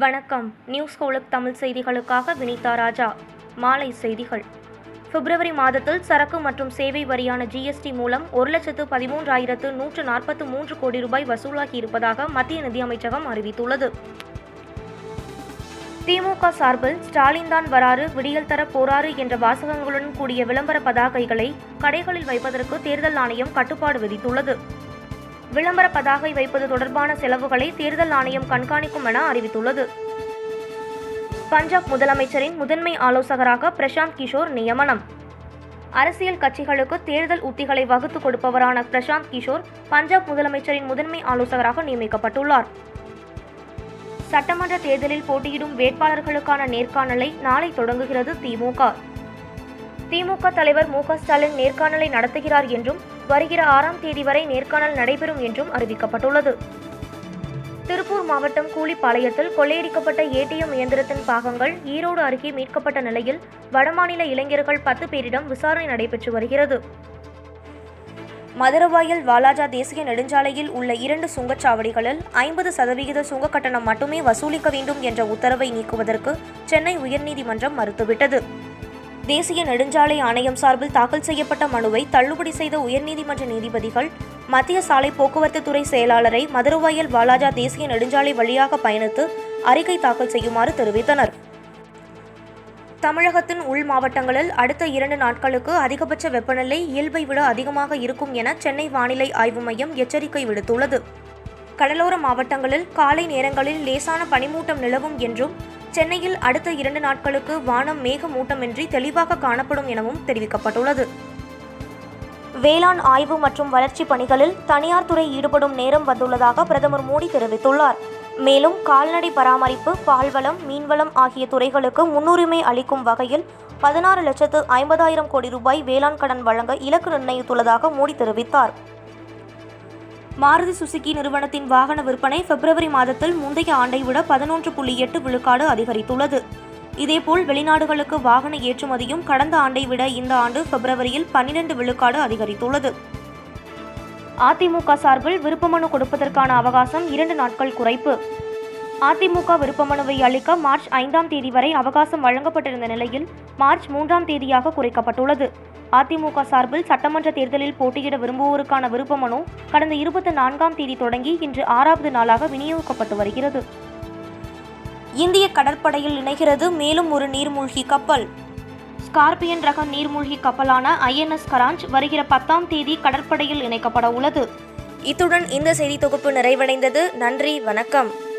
வணக்கம். நியூஸ் கோலக் தமிழ் செய்திகளுக்காக வினிதா ராஜா. மாலை செய்திகள். பிப்ரவரி மாதத்தில் சரக்கு மற்றும் சேவை வரியான ஜிஎஸ்டி மூலம் ஒரு லட்சத்து பதிமூன்றாயிரத்து நூற்று நாற்பத்து மூன்று கோடி ரூபாய் வசூலாகி இருப்பதாக மத்திய நிதியமைச்சகம் அறிவித்துள்ளது. திமுக சார்பில் ஸ்டாலின் தான் வராறு விடியல் தர போராறு என்ற வாசகங்களுடன் கூடிய விளம்பர பதாகைகளை கடைகளில் வைப்பதற்கு தேர்தல் ஆணையம் கட்டுப்பாடு விதித்துள்ளது. விளம்பர பதாகை வைப்பது தொடர்பான செலவுகளை தேர்தல் ஆணையம் கண்காணிக்கும் என அறிவித்துள்ளது. பஞ்சாப் முதலமைச்சரின் முதன்மை ஆலோசகராக பிரசாந்த் கிஷோர் நியமனம். அரசியல் கட்சிகளுக்கு தேர்தல் உத்திகளை வகுத்து கொடுப்பவரான பிரசாந்த் கிஷோர் பஞ்சாப் முதலமைச்சரின் முதன்மை ஆலோசகராக நியமிக்கப்பட்டுள்ளார். சட்டமன்ற தேர்தலில் போட்டியிடும் வேட்பாளர்களுக்கான நேர்காணலை நாளை தொடங்குகிறது திமுக திமுக தலைவர் மு ஸ்டாலின் நேர்காணலை நடத்துகிறார் என்றும் வருகிற ஆறாம் தேதி வரை நேர்காணல் நடைபெறும் என்றும் அறிவிக்கப்பட்டுள்ளது. திருப்பூர் மாவட்டம் கூலிப்பாளையத்தில் கொள்ளையடிக்கப்பட்ட ஏடிஎம் இயந்திரத்தின் பாகங்கள் ஈரோடு அருகே மீட்கப்பட்ட நிலையில் வடமாநில இளைஞர்கள் பத்து பேரிடம் விசாரணை நடைபெற்று வருகிறது. மதுரவாயல் வாலாஜா தேசிய நெடுஞ்சாலையில் உள்ள இரண்டு சுங்கச்சாவடிகளில் ஐம்பது சதவிகித சுங்க கட்டணம் மட்டுமே வசூலிக்க வேண்டும் என்ற உத்தரவை நீக்குவதற்கு சென்னை உயர்நீதிமன்றம் மறுத்துவிட்டது. தேசிய நெடுஞ்சாலை ஆணையம் சார்பில் தாக்கல் செய்யப்பட்ட மனுவை தள்ளுபடி செய்த உயர்நீதிமன்ற நீதிபதிகள் மத்திய சாலை போக்குவரத்து துறை செயலாளரை மதுரவாயல் வாலாஜா தேசிய நெடுஞ்சாலை வழியாக பயணித்து அறிக்கை தாக்கல் செய்யுமாறு தெரிவித்தனர். தமிழகத்தின் உள் மாவட்டங்களில் அடுத்த இரண்டு நாட்களுக்கு அதிகபட்ச வெப்பநிலை இயல்பை விட அதிகமாக இருக்கும் என சென்னை வானிலை ஆய்வு மையம் எச்சரிக்கை விடுத்துள்ளது. கடலோர மாவட்டங்களில் காலை நேரங்களில் லேசான பனிமூட்டம் நிலவும் என்றும் சென்னையில் அடுத்த இரண்டு நாட்களுக்கு வானம் மேகமூட்டமின்றி தெளிவாக காணப்படும் எனவும் தெரிவிக்கப்பட்டுள்ளது. வேளாண் ஆய்வு மற்றும் வளர்ச்சி பணிகளில் தனியார் துறை ஈடுபடும் நேரம் வந்துள்ளதாக பிரதமர் மோடி தெரிவித்துள்ளார். மேலும் கால்நடை பராமரிப்பு பால்வளம் மீன்வளம் ஆகிய துறைகளுக்கு முன்னுரிமை அளிக்கும் வகையில் பதினாறு லட்சத்து ஐம்பதாயிரம் கோடி ரூபாய் வேளாண் கடன் வழங்க இலக்கு நிர்ணயித்துள்ளதாக மோடி தெரிவித்தார். மாருதி சுசுகி நிறுவனத்தின் வாகன விற்பனை பிப்ரவரி மாதத்தில் முந்தைய ஆண்டை விட பதினொன்று புள்ளி எட்டு விழுக்காடு அதிகரித்துள்ளது. இதேபோல் வெளிநாடுகளுக்கு வாகன ஏற்றுமதியும் கடந்த ஆண்டை விட இந்த ஆண்டு பிப்ரவரியில் பன்னிரண்டு விழுக்காடு அதிகரித்துள்ளது. அதிமுக சார்பில் விருப்பமனு கொடுப்பதற்கான அவகாசம் இரண்டு நாட்கள் குறைப்பு. அதிமுக விருப்பமனுவை அளிக்க மார்ச் ஐந்தாம் தேதி வரை அவகாசம் வழங்கப்பட்டிருந்த நிலையில் மார்ச் மூன்றாம் தேதியாக குறைக்கப்பட்டுள்ளது. அதிமுக சார்பில் சட்டமன்ற தேர்தலில் போட்டியிட விரும்புவோருக்கான விருப்ப மனு கடந்த இருபத்தி நான்காம் தேதி தொடங்கி இன்று ஆறாவது நாளாக விநியோகிக்கப்பட்டு வருகிறது. இந்திய கடற்படையில் இணைகிறது மேலும் ஒரு நீர்மூழ்கி கப்பல். ஸ்கார்பியன் ரக நீர்மூழ்கி கப்பலான ஐஎன்எஸ் கராஞ்ச் வருகிற பத்தாம் தேதி கடற்படையில் இணைக்கப்பட உள்ளது. இத்துடன் இந்த செய்தி தொகுப்பு நிறைவடைந்தது. நன்றி வணக்கம்.